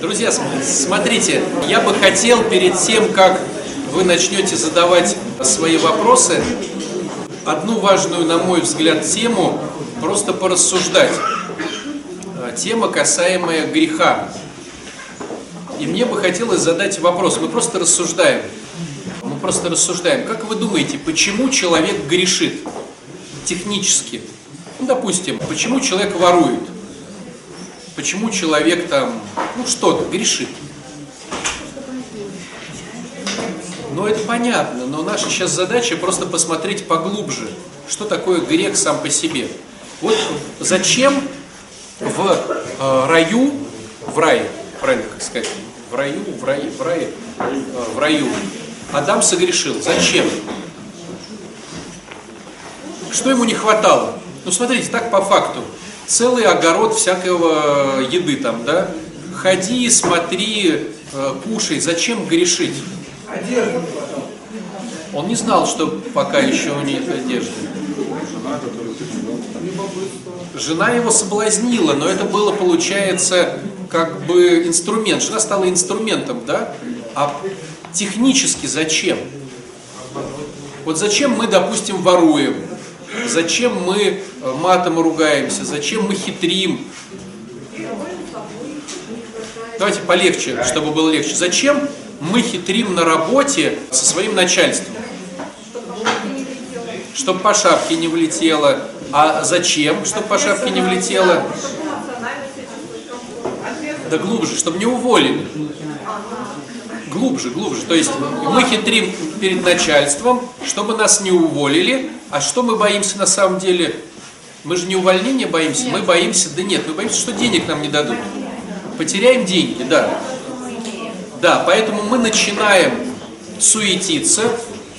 Друзья, смотрите, я бы хотел перед тем, как вы начнете задавать свои вопросы, одну важную, на мой взгляд, тему просто порассуждать. А, тема, касаемая греха. И мне бы хотелось задать вопрос. Мы просто рассуждаем. Мы просто рассуждаем. Как вы думаете, почему человек грешит? Технически. Ну, допустим, почему человек ворует? Почему человек там, ну что-то, грешит? Ну это понятно, но наша сейчас задача просто посмотреть поглубже, что такое грех сам по себе. Вот зачем в э, раю, в рае, правильно как сказать, в раю, в рае, в рае, э, в раю, Адам согрешил. Зачем? Что ему не хватало? Ну смотрите, так по факту. Целый огород всякого еды там, да? Ходи, смотри, э, кушай. Зачем грешить? Он не знал, что пока еще у них одежды. Жена его соблазнила, но это было, получается, как бы инструмент. Жена стала инструментом, да? А технически зачем? Вот зачем мы, допустим, воруем? Зачем мы э, матом ругаемся? Зачем мы хитрим? Давайте полегче, чтобы было легче. Зачем мы хитрим на работе со своим начальством? Чтобы по шапке не влетело. А зачем, чтобы по шапке не влетело? Да глубже, чтобы не уволили. Глубже, глубже. То есть мы хитрим перед начальством, чтобы нас не уволили. А что мы боимся на самом деле? Мы же не увольнения боимся, мы боимся, да нет, мы боимся, что денег нам не дадут. Потеряем деньги, да. Да, поэтому мы начинаем суетиться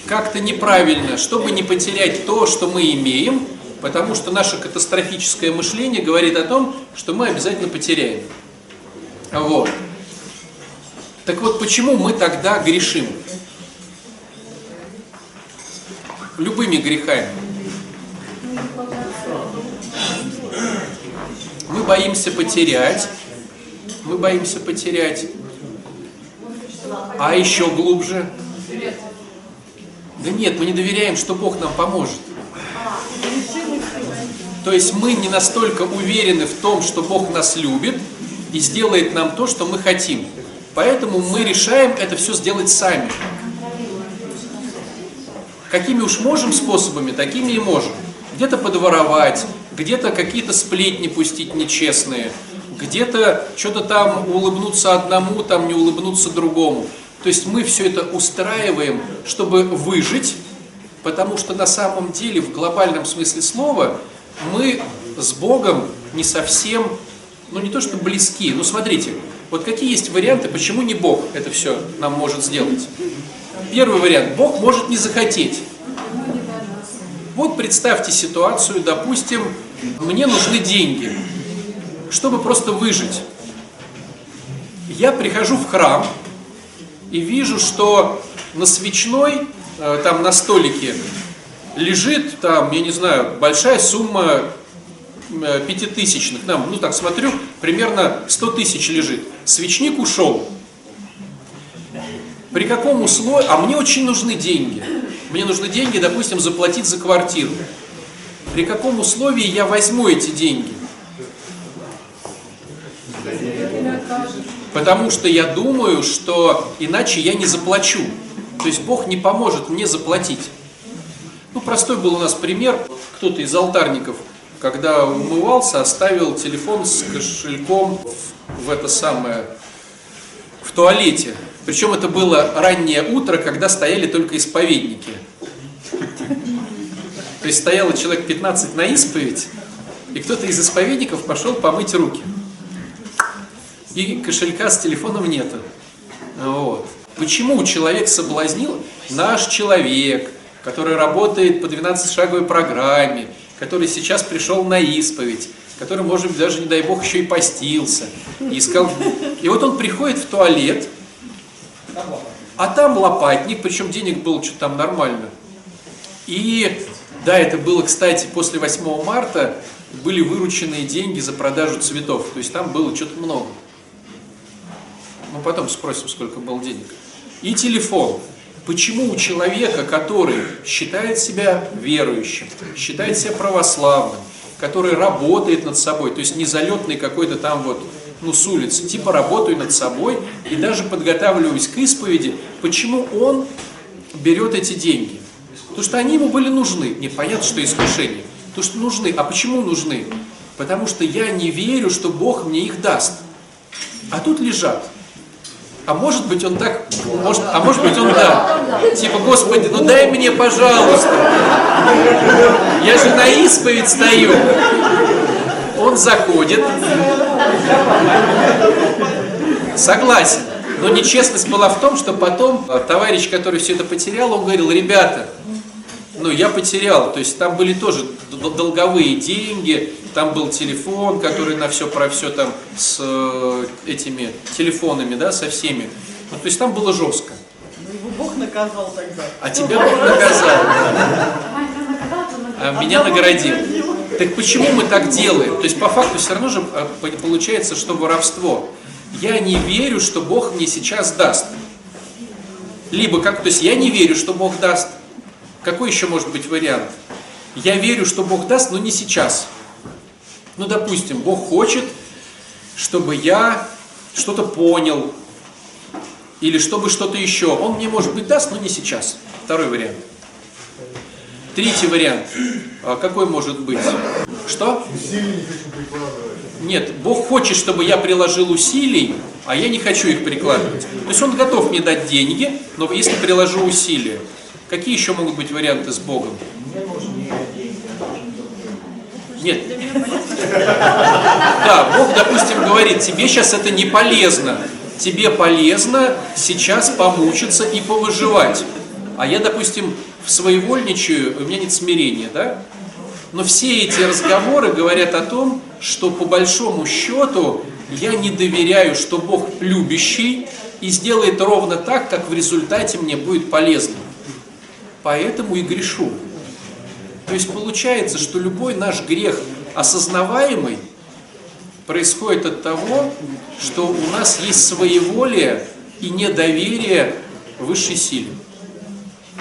как-то неправильно, чтобы не потерять то, что мы имеем, потому что наше катастрофическое мышление говорит о том, что мы обязательно потеряем. Вот. Так вот, почему мы тогда грешим? Любыми грехами. Мы боимся потерять. Мы боимся потерять. А еще глубже. Да нет, мы не доверяем, что Бог нам поможет. То есть мы не настолько уверены в том, что Бог нас любит и сделает нам то, что мы хотим. Поэтому мы решаем это все сделать сами. Какими уж можем способами, такими и можем. Где-то подворовать, где-то какие-то сплетни пустить нечестные, где-то что-то там улыбнуться одному, там не улыбнуться другому. То есть мы все это устраиваем, чтобы выжить, потому что на самом деле в глобальном смысле слова мы с Богом не совсем, ну не то что близки, ну смотрите, вот какие есть варианты, почему не Бог это все нам может сделать? Первый вариант. Бог может не захотеть. Вот представьте ситуацию, допустим, мне нужны деньги, чтобы просто выжить. Я прихожу в храм и вижу, что на свечной, э, там на столике, лежит там, я не знаю, большая сумма пятитысячных, нам, ну так смотрю, примерно 100 тысяч лежит. Свечник ушел. При каком условии? А мне очень нужны деньги. Мне нужны деньги, допустим, заплатить за квартиру. При каком условии я возьму эти деньги? Потому что я думаю, что иначе я не заплачу. То есть Бог не поможет мне заплатить. Ну, простой был у нас пример. Кто-то из алтарников когда умывался, оставил телефон с кошельком в это самое, в туалете. Причем это было раннее утро, когда стояли только исповедники. То есть стояло человек 15 на исповедь, и кто-то из исповедников пошел помыть руки. И кошелька с телефоном нету. Вот. Почему человек соблазнил? Наш человек, который работает по 12-шаговой программе, который сейчас пришел на исповедь, который, может быть, даже, не дай бог, еще и постился. И, искал... и вот он приходит в туалет, а там лопатник, причем денег было что-то там нормально. И, да, это было, кстати, после 8 марта были вырученные деньги за продажу цветов. То есть там было что-то много. Мы потом спросим, сколько было денег. И телефон. Почему у человека, который считает себя верующим, считает себя православным, который работает над собой, то есть не залетный какой-то там вот, ну, с улицы, типа работаю над собой и даже подготавливаюсь к исповеди, почему он берет эти деньги? Потому что они ему были нужны. Не понятно, что искушение. Потому что нужны. А почему нужны? Потому что я не верю, что Бог мне их даст. А тут лежат. А может быть он так, может, а может быть он да. Типа, Господи, ну дай мне, пожалуйста. Я же на исповедь стою. Он заходит. Согласен. Но нечестность была в том, что потом товарищ, который все это потерял, он говорил, ребята, ну я потерял, то есть там были тоже долговые деньги, там был телефон, который на все про все там с э, этими телефонами, да, со всеми. Ну, то есть там было жестко. Ну, его Бог наказал тогда. А тебя Бог наказал. А меня наградил. Так почему мы так делаем? То есть по факту все равно же э, получается, что воровство. Я не верю, что Бог мне сейчас даст. Либо как, то есть я не верю, что Бог даст. Какой еще может быть вариант? Я верю, что Бог даст, но не сейчас. Ну, допустим, Бог хочет, чтобы я что-то понял, или чтобы что-то еще. Он мне, может быть, даст, но не сейчас. Второй вариант. Третий вариант. А какой может быть? Что? Нет, Бог хочет, чтобы я приложил усилий, а я не хочу их прикладывать. То есть Он готов мне дать деньги, но если приложу усилия. Какие еще могут быть варианты с Богом? Нет. Да, Бог, допустим, говорит, тебе сейчас это не полезно. Тебе полезно сейчас помучиться и повыживать. А я, допустим, в своевольничаю, у меня нет смирения, да? Но все эти разговоры говорят о том, что по большому счету я не доверяю, что Бог любящий и сделает ровно так, как в результате мне будет полезно. Поэтому и грешу. То есть получается, что любой наш грех осознаваемый происходит от того, что у нас есть своеволие и недоверие высшей силе,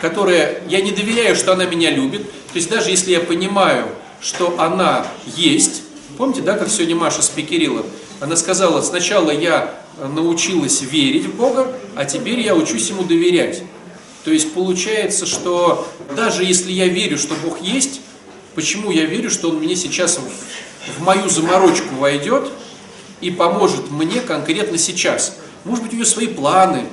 которая, я не доверяю, что она меня любит, то есть даже если я понимаю, что она есть, помните, да, как сегодня Маша спикерила, она сказала, сначала я научилась верить в Бога, а теперь я учусь Ему доверять. То есть получается, что даже если я верю, что Бог есть, почему я верю, что Он мне сейчас в, в мою заморочку войдет и поможет мне конкретно сейчас? Может быть, у него свои планы,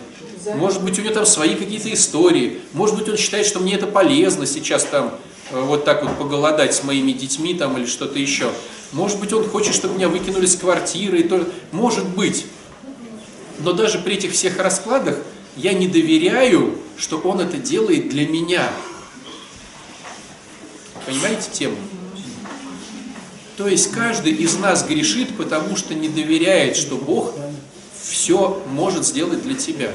может быть, у него там свои какие-то истории, может быть, он считает, что мне это полезно сейчас там э, вот так вот поголодать с моими детьми там или что-то еще. Может быть, он хочет, чтобы меня выкинули с квартиры, и то... может быть. Но даже при этих всех раскладах я не доверяю, что Он это делает для меня. Понимаете тему? То есть каждый из нас грешит, потому что не доверяет, что Бог все может сделать для тебя.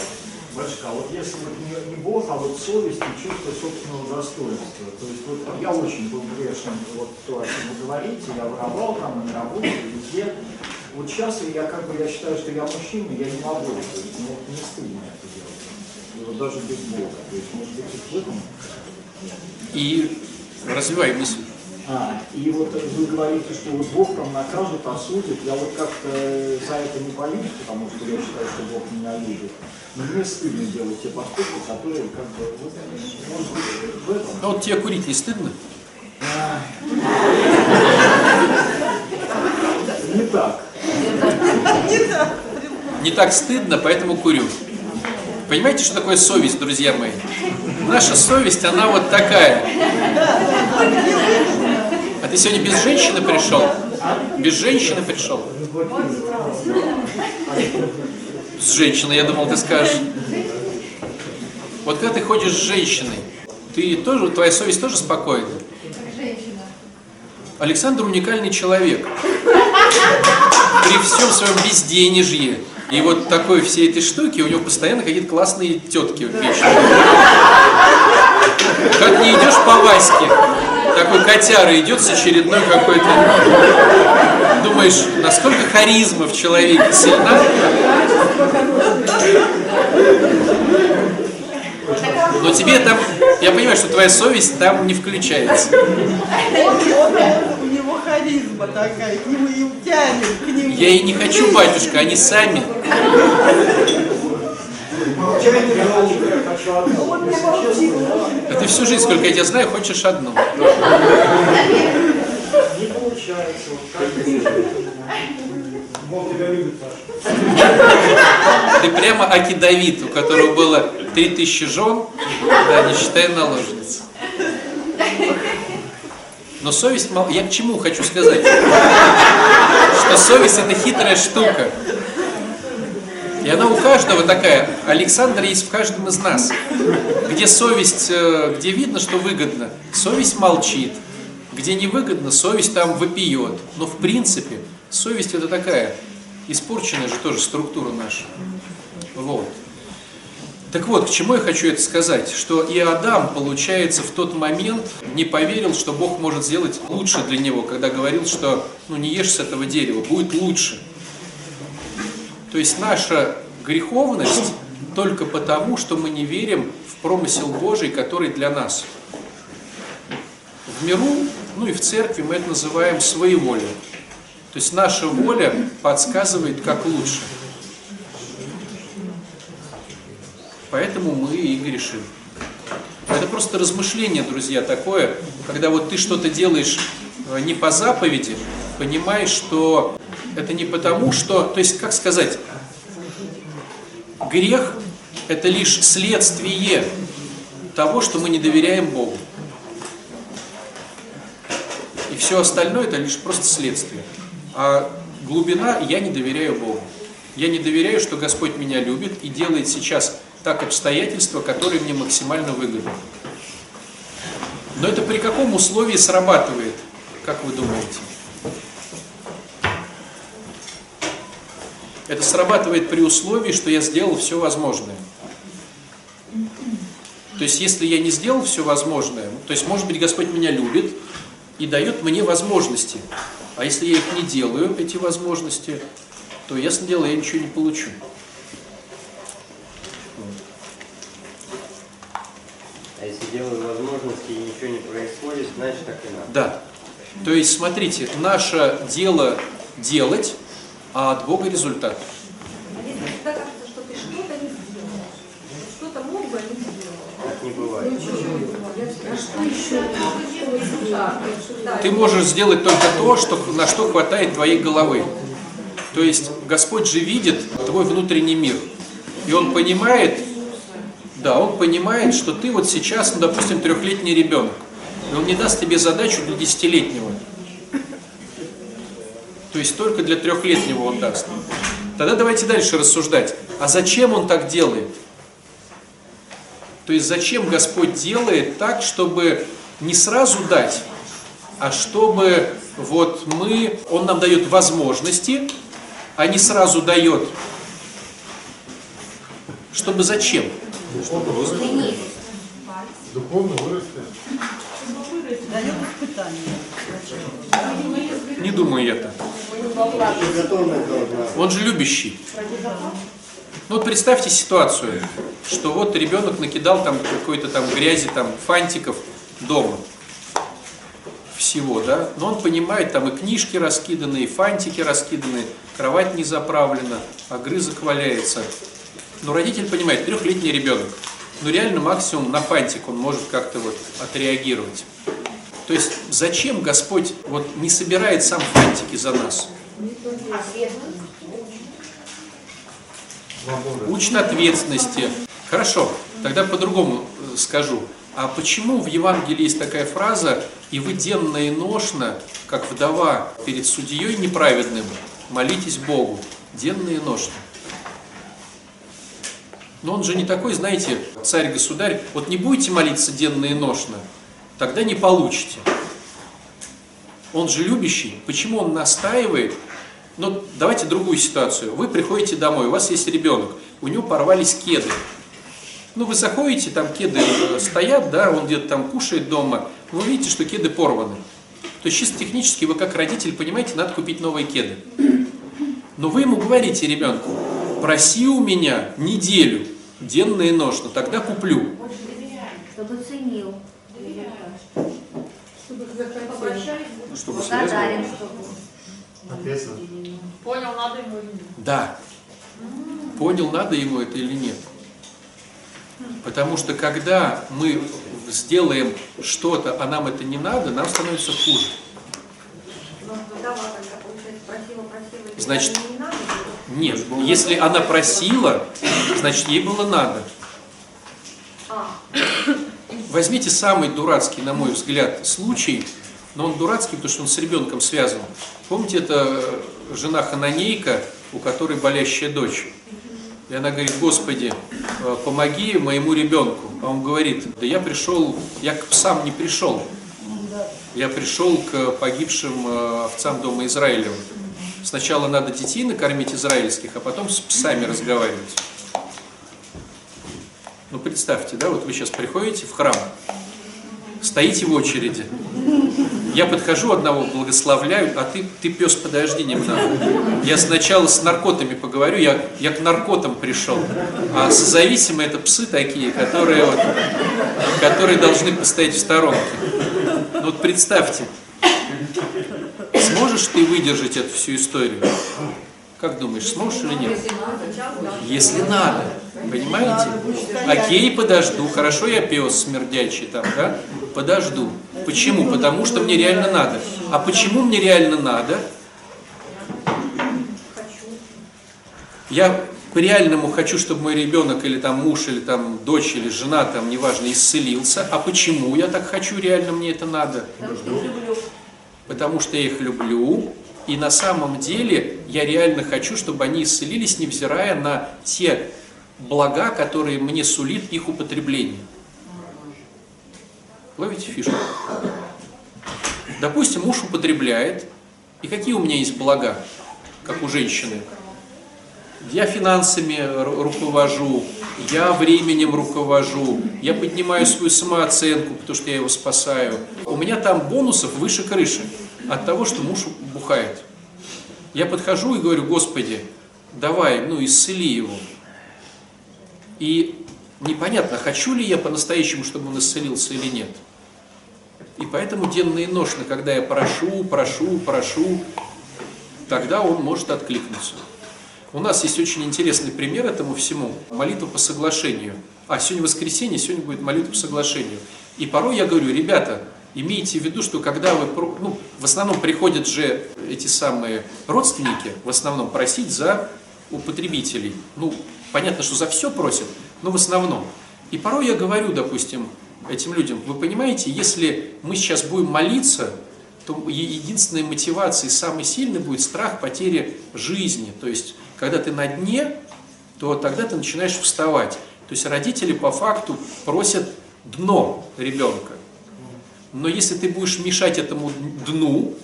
Батюшка, а вот если вот не, не Бог, а вот совесть и чувство собственного достоинства, то есть вот я очень был грешным, вот то, о чем вы говорите, я воровал там на работе, везде. Вот сейчас я как бы, я считаю, что я мужчина, я не могу, то есть мне не стыдно вот даже без Бога. То есть, может быть, и в этом... И развивай мысль. А, и вот вы говорите, что вот Бог там накажет, осудит. Я вот как-то за это не боюсь, потому что я считаю, что Бог меня любит. Но мне стыдно делать те поступки, которые как бы, вот, может быть, в этом. Ну вот тебе курить не стыдно? Не так. Не так стыдно, поэтому курю. Понимаете, что такое совесть, друзья мои? Наша совесть, она вот такая. А ты сегодня без женщины пришел? Без женщины пришел? С женщиной, я думал, ты скажешь. Вот когда ты ходишь с женщиной, ты тоже, твоя совесть тоже спокойна? Александр уникальный человек при всем своем безденежье и вот такой всей этой штуки, у него постоянно какие-то классные тетки вещи. Как не идешь по Ваське, такой котяра идет с очередной какой-то... Думаешь, насколько харизма в человеке сильна? Но тебе там... Я понимаю, что твоя совесть там не включается харизма такая, и тянет, к нему. Я и не хочу, батюшка, они сами. Одно. А ты всю жизнь, сколько я тебя знаю, хочешь одну. не получается. Вот как Бог тебя любит, Паша. Ты прямо Аки Давид, у которого было 3000 жен, да, не считая наложниц. Но совесть, я к чему хочу сказать? Что совесть это хитрая штука. И она у каждого такая. Александр есть в каждом из нас. Где совесть, э, где видно, что выгодно, совесть молчит. Где невыгодно, совесть там вопиет. Но в принципе, совесть это такая, испорченная же тоже структура наша. Вот. Так вот, к чему я хочу это сказать? Что и Адам, получается, в тот момент не поверил, что Бог может сделать лучше для него, когда говорил, что ну не ешь с этого дерева, будет лучше. То есть наша греховность только потому, что мы не верим в промысел Божий, который для нас. В миру, ну и в церкви мы это называем своеволием. То есть наша воля подсказывает, как лучше. Поэтому мы и грешим. Это просто размышление, друзья, такое, когда вот ты что-то делаешь э, не по заповеди, понимаешь, что это не потому, что, то есть, как сказать, грех – это лишь следствие того, что мы не доверяем Богу. И все остальное – это лишь просто следствие. А глубина – я не доверяю Богу. Я не доверяю, что Господь меня любит и делает сейчас так обстоятельства, которые мне максимально выгодны. Но это при каком условии срабатывает, как вы думаете? Это срабатывает при условии, что я сделал все возможное. То есть, если я не сделал все возможное, то есть, может быть, Господь меня любит и дает мне возможности. А если я их не делаю, эти возможности, то, ясно дело, я ничего не получу. А если делаю возможности и ничего не происходит, значит так и надо. Да. То есть, смотрите, наше дело делать, а от Бога результат. А если всегда кажется, что ты что-то не сделал, что-то мог бы, а не сделал. Так не бывает. А что еще? Ты можешь сделать только то, что, на что хватает твоей головы. То есть Господь же видит твой внутренний мир. И Он понимает, да, Он понимает, что ты вот сейчас, ну, допустим, трехлетний ребенок. И Он не даст тебе задачу для десятилетнего. То есть только для трехлетнего Он даст. Тогда давайте дальше рассуждать. А зачем Он так делает? То есть зачем Господь делает так, чтобы не сразу дать, а чтобы вот мы, Он нам дает возможности, а не сразу дает. Чтобы зачем? Духовно вырасти. Дает испытание. Не думаю я так. Он же любящий. Ну вот представьте ситуацию, что вот ребенок накидал там какой-то там грязи, там фантиков дома. Всего, да? Но он понимает, там и книжки раскиданы, и фантики раскиданы, кровать не заправлена, огрызок валяется. Но родитель понимает, трехлетний ребенок. Ну реально максимум на фантик он может как-то вот отреагировать. То есть зачем Господь вот не собирает сам фантики за нас? Учит ответственности. Хорошо, тогда по-другому э, скажу. А почему в Евангелии есть такая фраза «И вы денно и ношно, как вдова перед судьей неправедным, молитесь Богу, денно и ношно». Но он же не такой, знаете, царь-государь, вот не будете молиться денно и ношно, тогда не получите. Он же любящий. Почему он настаивает? Ну, давайте другую ситуацию. Вы приходите домой, у вас есть ребенок, у него порвались кеды. Ну, вы заходите, там кеды э, стоят, да, он где-то там кушает дома, вы видите, что кеды порваны. То есть чисто технически вы как родитель понимаете, надо купить новые кеды. Но вы ему говорите ребенку, проси у меня неделю, денно и ношно, тогда куплю. Чтобы ценил. Чтобы захотел. Чтобы. Ответственно. Понял, надо ему или нет. Да. Понял, надо ему это или нет. Потому что когда мы сделаем что-то, а нам это не надо, нам становится хуже. Ну, Значит, нет, если она просила, значит ей было надо. А, Возьмите самый дурацкий, на мой взгляд, случай, но он дурацкий, потому что он с ребенком связан. Помните, это жена Хананейка, у которой болящая дочь. И она говорит, Господи, э, помоги моему ребенку. А он говорит, да я пришел, я к псам не пришел. Я пришел к погибшим э, овцам дома Израилева. Сначала надо детей накормить израильских, а потом с псами разговаривать. Ну представьте, да, вот вы сейчас приходите в храм, стоите в очереди. Я подхожу, одного благословляю, а ты, ты пес, подожди немного. Я сначала с наркотами поговорю, я, я к наркотам пришел. А созависимые это псы такие, которые, вот, которые должны постоять в сторонке. Ну вот представьте, сможешь ты выдержать эту всю историю? Как думаешь, сможешь или нет? Если надо, понимаете? Окей, подожду. Хорошо, я пес смердячий там, да? Подожду. Почему? Потому что мне реально надо. А почему мне реально надо? Я по-реальному хочу, чтобы мой ребенок или там муж, или там дочь, или жена, там, неважно, исцелился. А почему я так хочу, реально мне это надо? Потому я их люблю, и на самом деле я реально хочу, чтобы они исцелились, невзирая на те блага, которые мне сулит их употребление. Ловите фишку? Допустим, муж употребляет, и какие у меня есть блага, как у женщины? Я финансами ру- руковожу, я временем руковожу, я поднимаю свою самооценку, потому что я его спасаю. У меня там бонусов выше крыши от того, что муж бухает. Я подхожу и говорю, Господи, давай, ну, исцели его. И непонятно, хочу ли я по-настоящему, чтобы он исцелился или нет. И поэтому денно и ношно, когда я прошу, прошу, прошу, тогда он может откликнуться. У нас есть очень интересный пример этому всему. Молитва по соглашению. А, сегодня воскресенье, сегодня будет молитва по соглашению. И порой я говорю, ребята, имейте в виду, что когда вы, ну, в основном приходят же эти самые родственники, в основном просить за употребителей. Ну, понятно, что за все просят, но в основном. И порой я говорю, допустим, этим людям, вы понимаете, если мы сейчас будем молиться, то единственной мотивацией, самой сильной будет страх потери жизни. То есть, когда ты на дне, то тогда ты начинаешь вставать. То есть родители по факту просят дно ребенка. Но если ты будешь мешать этому дну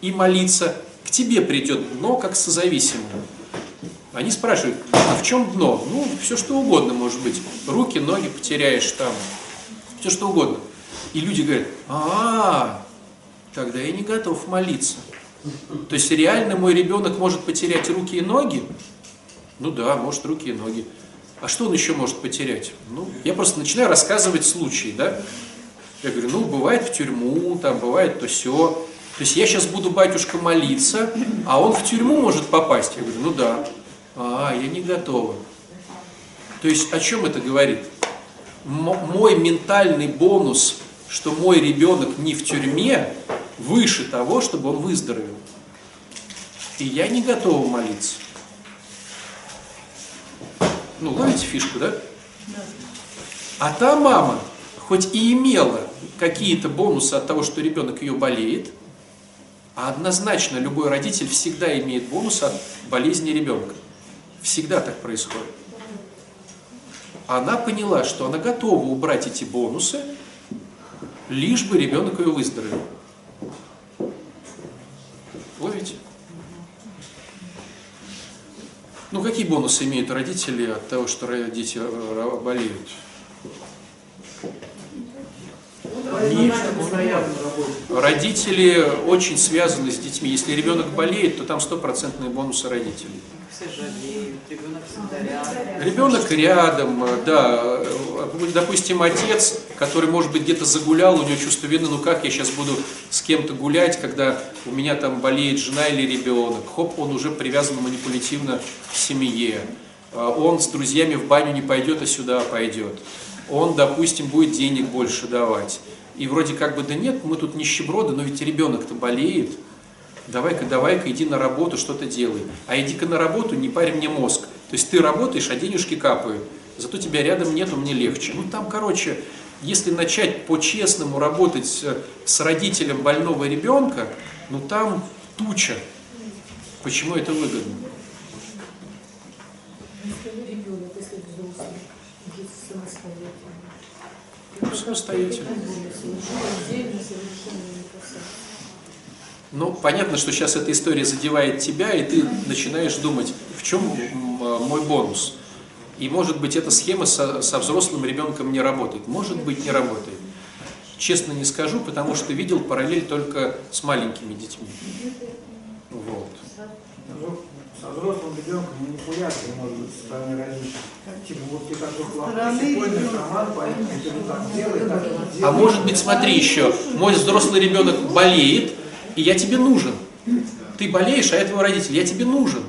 и молиться, к тебе придет дно как созависимому. Они спрашивают, а в чем дно? Ну, все что угодно может быть. Руки, ноги потеряешь там, все что угодно. И люди говорят, а, тогда я не готов молиться. То есть реально мой ребенок может потерять руки и ноги? Ну да, может руки и ноги. А что он еще может потерять? Ну, я просто начинаю рассказывать случаи, да? Я говорю, ну, бывает в тюрьму, там бывает то все. То есть я сейчас буду, батюшка, молиться, а он в тюрьму может попасть. Я говорю, ну да. А, я не готова. То есть о чем это говорит? Мой ментальный бонус, что мой ребенок не в тюрьме, выше того, чтобы он выздоровел. И я не готова молиться. Ну, ловите фишку, да? А та мама, хоть и имела какие-то бонусы от того, что ребенок ее болеет, а однозначно любой родитель всегда имеет бонус от болезни ребенка. Всегда так происходит. Она поняла, что она готова убрать эти бонусы, лишь бы ребенок ее выздоровел. Ловите? Ну, какие бонусы имеют родители от того, что дети э, Родители очень связаны с детьми. Если ребенок болеет, то там стопроцентные бонусы родителей. Все жалеют, ребенок всегда рядом. Ребенок рядом, да, допустим, отец, который, может быть, где-то загулял, у него чувство вины, ну как я сейчас буду с кем-то гулять, когда у меня там болеет жена или ребенок. Хоп, он уже привязан манипулятивно к семье. А Он с друзьями в баню не пойдет, а сюда пойдет. Он, допустим, будет денег больше давать. И вроде как бы, да нет, мы тут нищеброды, но ведь ребенок-то болеет. Давай-ка, давай-ка, иди на работу, что-то делай. А иди-ка на работу, не парь мне мозг. То есть ты работаешь, а денежки капают. Зато тебя рядом нету, мне легче. Ну там, короче, если начать по-честному работать с родителем больного ребенка, ну там туча. Почему это выгодно? Если ребенок, если взрослый, будет самостоятельно. Ну, самостоятельно. Ну, понятно, что сейчас эта история задевает тебя, и ты начинаешь думать, в чем м, мой бонус. И может быть эта схема со, со взрослым ребенком не работает. Может быть не работает. Честно не скажу, потому что видел параллель только с маленькими детьми. Вот. Ну, Со взрослым ребенком манипуляции может быть со стороны родителей. Типа, вот ты такой плохой, ребенка. наркоман, поэтому ты вот так делай, так не делай. А может быть, смотри еще, мой взрослый ребенок болеет, и я тебе нужен. Ты болеешь, а я твой родитель, я тебе нужен.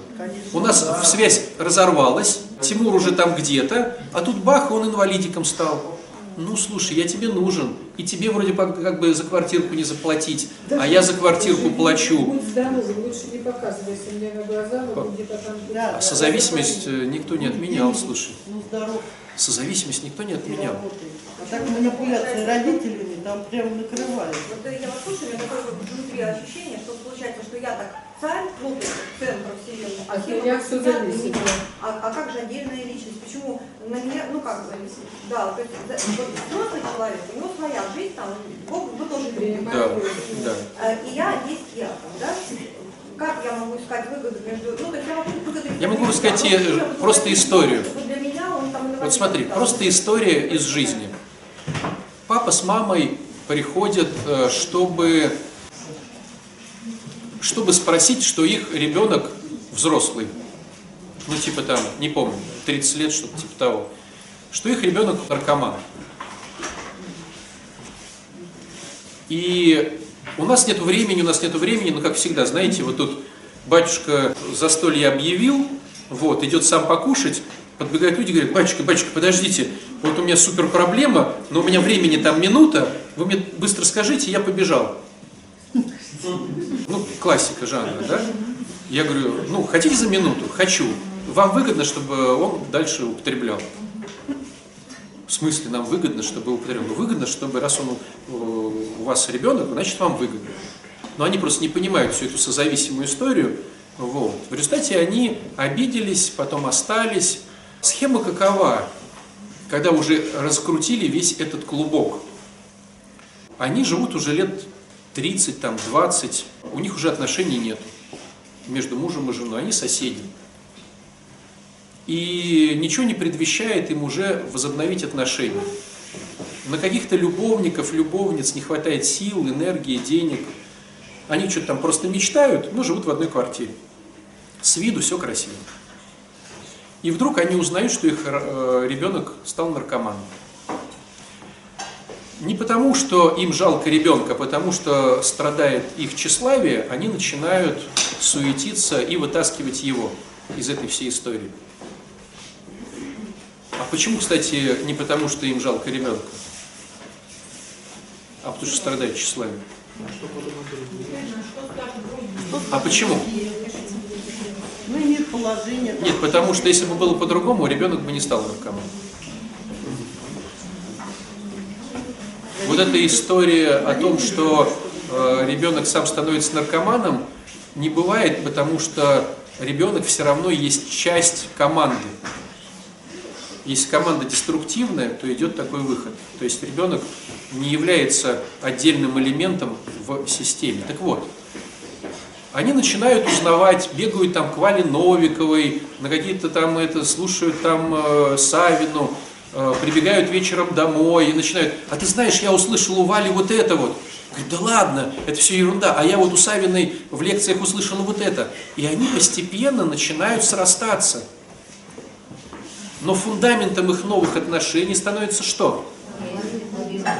У нас связь разорвалась, Тимур уже там где-то, а тут бах, он инвалидиком стал. Ну, слушай, я тебе нужен, и тебе вроде как, как бы за квартирку не заплатить, а я за квартирку плачу. Лучше не показывайся мне на глаза, вот где-то там. Да, А созависимость э, никто не отменял, слушай. Ну, здоров, Созависимость никто не отменял. А так манипуляции родителями там прям накрывает. Вот я вас слушаю, у меня такое вот внутри ощущение, что получается, что я так царь, ну, центр вселенной, От все меня на зависит, да. А, а как же отдельная личность? Почему на меня, ну как зависит? Да, то есть да, вот взрослый человек, у него своя жизнь, там, Бог, вы тоже Принимаю. Да, да. Э, И я есть я, там, да? Как я могу искать выгоду между... Ну, то есть я могу выгоду Я могу искать, а уже просто историю. Вот для меня он там Вот смотри, инвалид, просто там. история из жизни. Папа с мамой приходят, э, чтобы, чтобы спросить, что их ребенок взрослый. Ну, типа там, не помню, 30 лет, что-то типа того. Что их ребенок наркоман. И у нас нет времени, у нас нет времени, но как всегда, знаете, вот тут батюшка застолье объявил, вот, идет сам покушать, подбегают люди, говорят, батюшка, батюшка, подождите, вот у меня супер проблема, но у меня времени там минута, вы мне быстро скажите, я побежал. Ну, классика жанра, да? Я говорю, ну, хотите за минуту? Хочу. Вам выгодно, чтобы он дальше употреблял? В смысле нам выгодно, чтобы употреблял? Ну, выгодно, чтобы раз он э, у вас ребенок, значит вам выгодно. Но они просто не понимают всю эту созависимую историю. Вот. В результате они обиделись, потом остались. Схема какова? Когда уже раскрутили весь этот клубок, они живут уже лет 30, там, 20, у них уже отношений нет между мужем и женой, они соседи. И ничего не предвещает им уже возобновить отношения. На каких-то любовников, любовниц не хватает сил, энергии, денег. Они что-то там просто мечтают, но живут в одной квартире. С виду все красиво. И вдруг они узнают, что их э, ребенок стал наркоманом. Не потому, что им жалко ребенка, а потому что страдает их тщеславие, они начинают суетиться и вытаскивать его из этой всей истории. А почему, кстати, не потому, что им жалко ребенка, а потому что страдает тщеславие? А почему? Ну, имеет положение. там. Нет, потому что если бы было по-другому, ребенок бы не стал наркоманом. Вот эта история о том, что э, ребенок сам становится наркоманом, не бывает, потому что ребенок все равно есть часть команды. Если команда деструктивная, то идет такой выход. То есть ребенок не является отдельным элементом в системе. Так вот, они начинают узнавать, бегают там к Вале Новиковой, на какие-то там это, слушают там э, Савину, прибегают вечером домой и начинают, а ты знаешь, я услышал у Вали вот это вот. Говорит, да ладно, это все ерунда, а я вот у Савиной в лекциях услышал вот это. И они постепенно начинают срастаться. Но фундаментом их новых отношений становится что?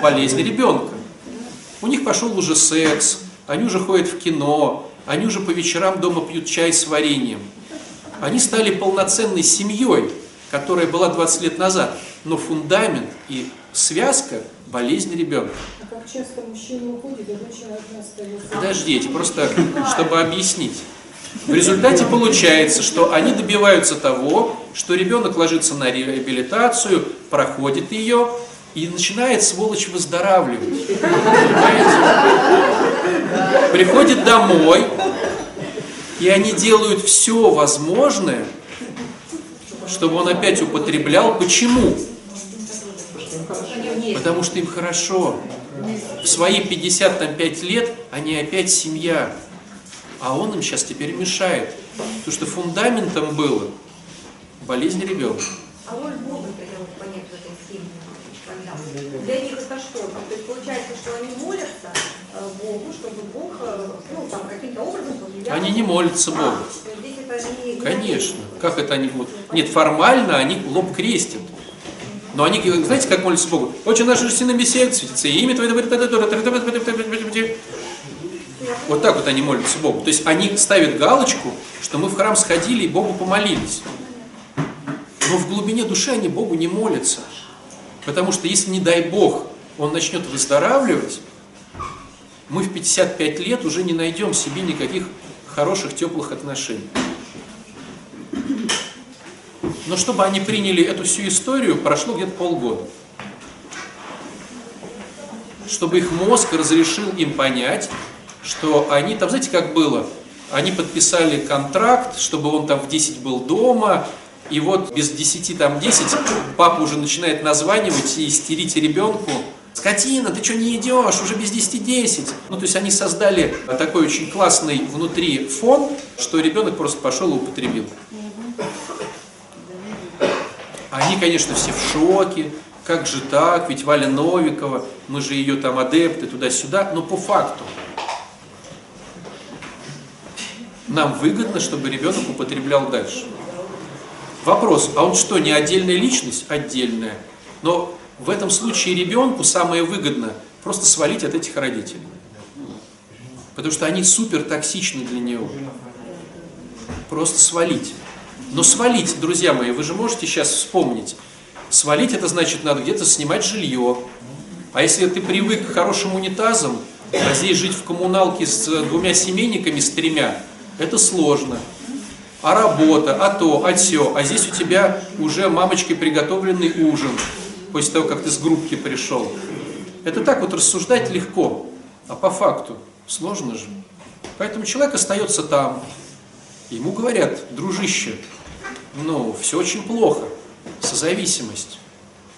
Болезнь ребенка. У них пошел уже секс, они уже ходят в кино, они уже по вечерам дома пьют чай с вареньем. Они стали полноценной семьей, которая была 20 лет назад. Но фундамент и связка – болезнь ребенка. А как часто мужчина уходит, а женщина одна остается? Подождите, просто чтобы объяснить. В результате получается, что они добиваются того, что ребенок ложится на реабилитацию, проходит ее и начинает, сволочь, выздоравливать. Понимаете? Приходит домой, и они делают все возможное, чтобы он опять употреблял. Почему? Потому что им хорошо. В свои 55 лет они опять семья. А он им сейчас теперь мешает. Потому что фундаментом было болезнь ребенка. А роль Бога-то я вот понять в этой схеме тогда. Для них это что? То есть получается, что они молятся Богу, чтобы Бог, э, ну, там, каким-то образом повлиял. Они не молятся Богу. А, не- не Конечно. Как это они будут? Нет, формально они лоб крестят. Но они, знаете, как молятся Богу? Очень наше же на беседе светится, и имя твое... Вот так вот они молятся Богу. То есть они ставят галочку, что мы в храм сходили и Богу помолились. Но в глубине души они Богу не молятся. Потому что если, не дай Бог, он начнет выздоравливать, мы в 55 лет уже не найдем себе никаких хороших, теплых отношений. Но чтобы они приняли эту всю историю, прошло где-то полгода. Чтобы их мозг разрешил им понять, что они там, знаете, как было? Они подписали контракт, чтобы он там в 10 был дома, и вот без 10, там 10, папа уже начинает названивать и истерить ребенку. Скотина, ты что не идешь? Уже без 10 10. Ну, то есть они создали такой очень классный внутри фон, что ребенок просто пошел и употребил. Они, конечно, все в шоке. Как же так? Ведь Валя Новикова, мы же ее там адепты туда-сюда. Но по факту нам выгодно, чтобы ребенок употреблял дальше. Вопрос, а он что, не отдельная личность? Отдельная. Но в этом случае ребенку самое выгодно просто свалить от этих родителей. Потому что они супер токсичны для него. Просто свалить. Но свалить, друзья мои, вы же можете сейчас вспомнить. Свалить это значит, надо где-то снимать жилье. А если ты привык к хорошим унитазам, а здесь жить в коммуналке с двумя семейниками, с тремя, это сложно. А работа, а то, а все. А здесь у тебя уже мамочкой приготовленный ужин, после того, как ты с группки пришел. Это так вот рассуждать легко, а по факту сложно же. Поэтому человек остается там. Ему говорят, дружище, ну, все очень плохо, созависимость.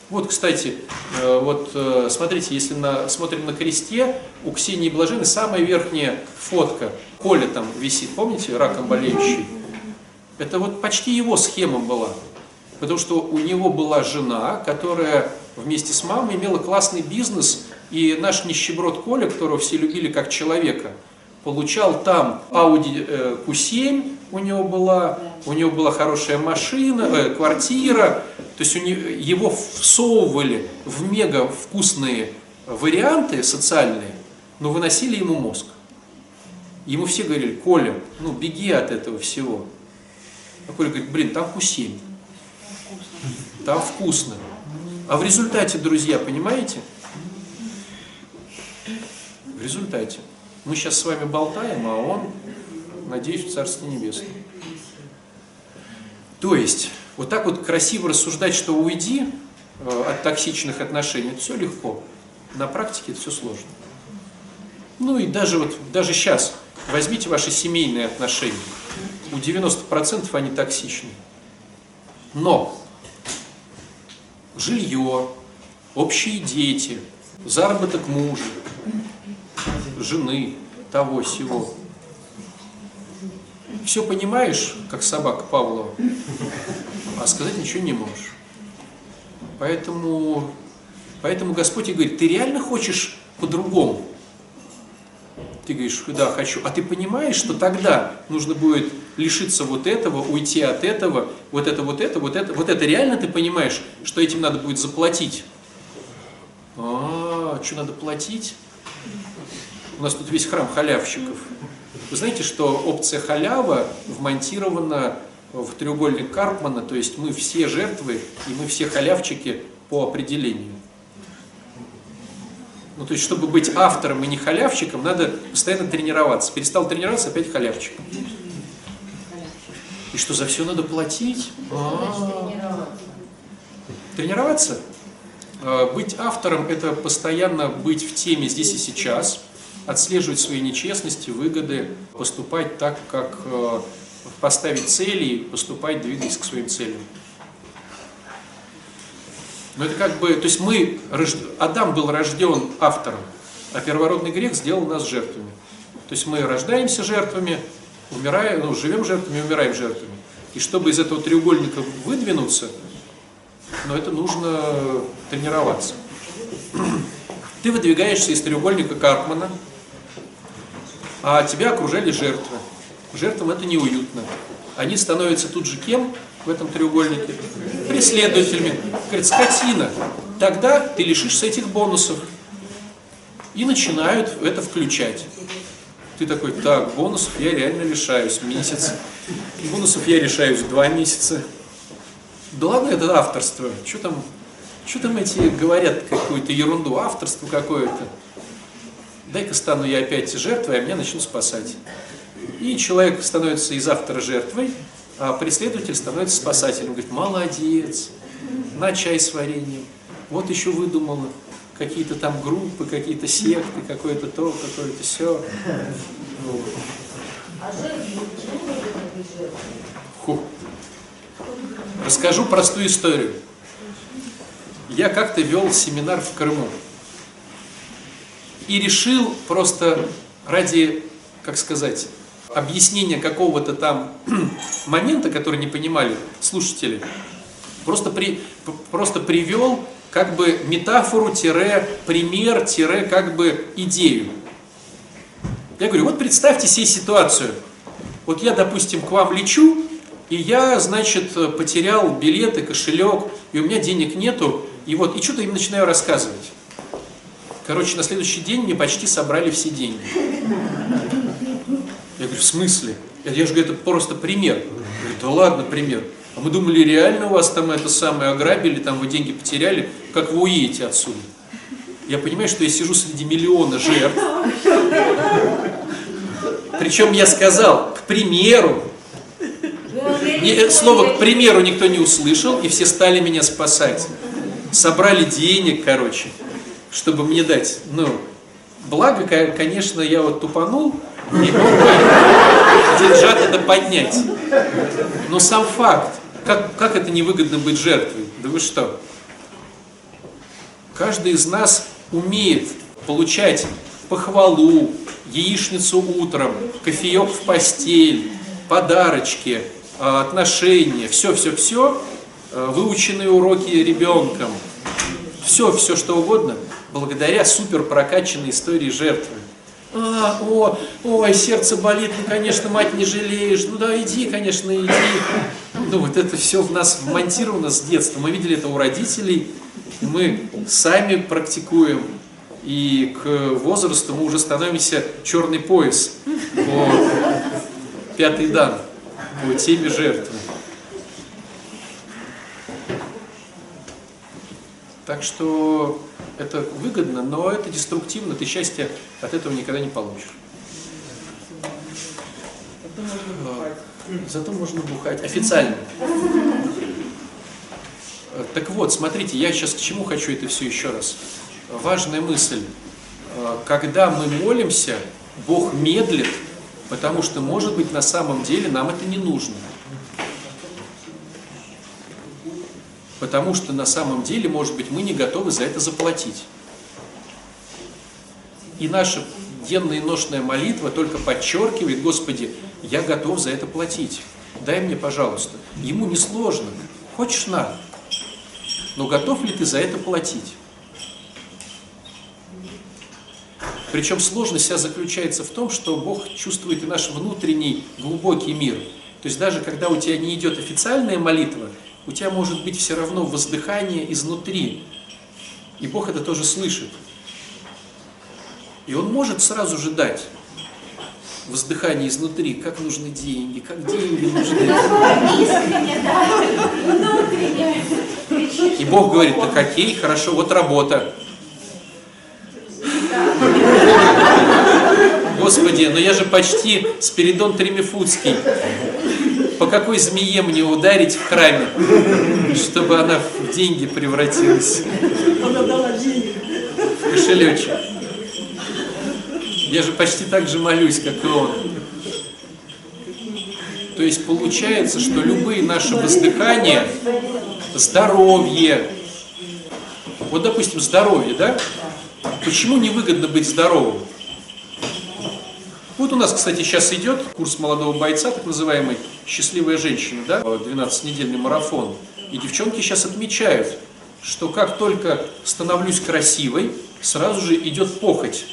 Вот, кстати, э, вот э, смотрите, если на, смотрим на кресте, у Ксении Блаженной самая верхняя фотка, Коля там висит, помните, раком болеющий? Это вот почти его схема была. Потому что у него была жена, которая вместе с мамой имела классный бизнес, и наш нищеброд Коля, которого все любили как человека, получал там Audi э, Q7 у него была, у него была хорошая машина, э, квартира, то есть него, его всовывали в мега вкусные варианты социальные, но выносили ему мозг. Ему все говорили, Коля, ну беги от этого всего. А Коля говорит, блин, там Q7, там вкусно. А в результате, друзья, понимаете? В результате. Мы сейчас с вами болтаем, а он, надеюсь, в Царстве Небесном. То есть, вот так вот красиво рассуждать, что уйди э, от токсичных отношений, это все легко. На практике это все сложно. Ну и даже вот, даже сейчас, возьмите ваши семейные отношения. У 90% они токсичны. Но жилье, общие дети, заработок мужа, жены, того всего. Все понимаешь, как собака Павлова, а сказать ничего не можешь. Поэтому, поэтому Господь и говорит, ты реально хочешь по-другому? Ты говоришь, да, хочу. А ты понимаешь, что тогда нужно будет лишиться вот этого, уйти от этого, вот это, вот это, вот это. Вот это реально ты понимаешь, что этим надо будет заплатить? А, что надо платить? У нас тут весь храм халявщиков. Вы знаете, что опция халява вмонтирована в треугольник Карпмана, то есть мы все жертвы и мы все халявчики по определению. Ну, то есть, чтобы быть автором и не халявщиком, надо постоянно тренироваться. Перестал тренироваться, опять халявчик. И что, за все надо платить? А-а-а. Тренироваться? А, Быть автором – это постоянно быть в теме здесь и сейчас, отслеживать свои нечестности, выгоды, поступать так, как э, поставить цели, поступать, двигаясь к своим целям. Но это как бы, то есть мы, Адам был рожден автором, а первородный грех сделал нас жертвами. То есть мы рождаемся жертвами, умираем, ну, живем жертвами, умираем жертвами. И чтобы из этого треугольника выдвинуться, но это нужно тренироваться. Ты выдвигаешься из треугольника Карпмана, а тебя окружали жертвы. Жертвам это неуютно. Они становятся тут же кем в этом треугольнике? Преследователями. Говорит, скотина. Тогда ты лишишься этих бонусов. И начинают это включать. Ты такой, так, бонусов я реально лишаюсь месяц. Бонусов я лишаюсь два месяца. Да ладно, это авторство. Что там, что там эти говорят какую-то ерунду, авторство какое-то. Дай-ка стану я опять жертвой, а меня начнут спасать. И человек становится из автора жертвой, а преследователь становится спасателем. Говорит, молодец, на чай с вареньем. Вот еще выдумала какие-то там группы, какие-то секты, какое-то то, какое-то все. А жертвой? Фу. Расскажу простую историю. Я как-то вел семинар в Крыму. И решил просто ради, как сказать, объяснения какого-то там момента, который не понимали слушатели, просто, при, просто привел как бы метафору, тире, пример, тире, как бы идею. Я говорю, вот представьте себе ситуацию. Вот я, допустим, к вам лечу, и я, значит, потерял билеты, кошелек, и у меня денег нету, и вот, и что-то им начинаю рассказывать. Короче, на следующий день мне почти собрали все деньги. Я говорю, в смысле? Я, я же говорю, это просто пример. Говорит, да ладно, пример. А мы думали, реально у вас там это самое ограбили, там вы деньги потеряли, как вы уедете отсюда? Я понимаю, что я сижу среди миллиона жертв. Причем я сказал, к примеру, не- слово «к примеру» никто не услышал, и все стали меня спасать. Собрали денег, короче, чтобы мне дать. Ну, благо, ко- конечно, я вот тупанул, и мог бы деньжат это поднять. Но сам факт, как, как это невыгодно быть жертвой? Да вы что? Каждый из нас умеет получать похвалу, яичницу утром, кофеек в постель, подарочки, э, отношения, все-все-все, выученные уроки ребенком, все-все что угодно, благодаря супер прокачанной истории жертвы. А, о, ой, сердце болит, ну, конечно, мать не жалеешь, ну да, иди, конечно, иди. Ну, вот это все в нас вмонтировано с детства. Мы видели это у родителей, мы сами практикуем. И к возрасту мы уже становимся черный пояс по пятый дан, по теме жертвы. Так что это выгодно, но это деструктивно, ты счастья от этого никогда не получишь. Зато можно бухать официально. Так вот, смотрите, я сейчас к чему хочу это все еще раз. Важная мысль. Когда мы молимся, Бог медлит, потому что, может быть, на самом деле нам это не нужно. Потому что на самом деле, может быть, мы не готовы за это заплатить. И наша денная и ношная молитва только подчеркивает, Господи, я готов за это платить. Дай мне, пожалуйста. Ему не сложно. Хочешь на. Но готов ли ты за это платить? Причем сложность вся заключается в том, что Бог чувствует и наш внутренний глубокий мир. То есть даже когда у тебя не идет официальная молитва, у тебя может быть все равно воздыхание изнутри. И Бог это тоже слышит. И Он может сразу же дать воздыхание изнутри, как нужны деньги, как деньги нужны. Искренне, да. Внутренне. Кричишь, И Бог говорит, так окей, хорошо, вот работа. Господи, но я же почти Спиридон Тремифудский. По какой змее мне ударить в храме, чтобы она в деньги превратилась, Она дала денег. в кошелечек? Я же почти так же молюсь, как и он. То есть получается, что любые наши воздыхания, здоровье, вот допустим здоровье, да? Почему невыгодно быть здоровым? Вот у нас, кстати, сейчас идет курс молодого бойца, так называемый «Счастливая женщина», да, 12-недельный марафон. И девчонки сейчас отмечают, что как только становлюсь красивой, сразу же идет похоть.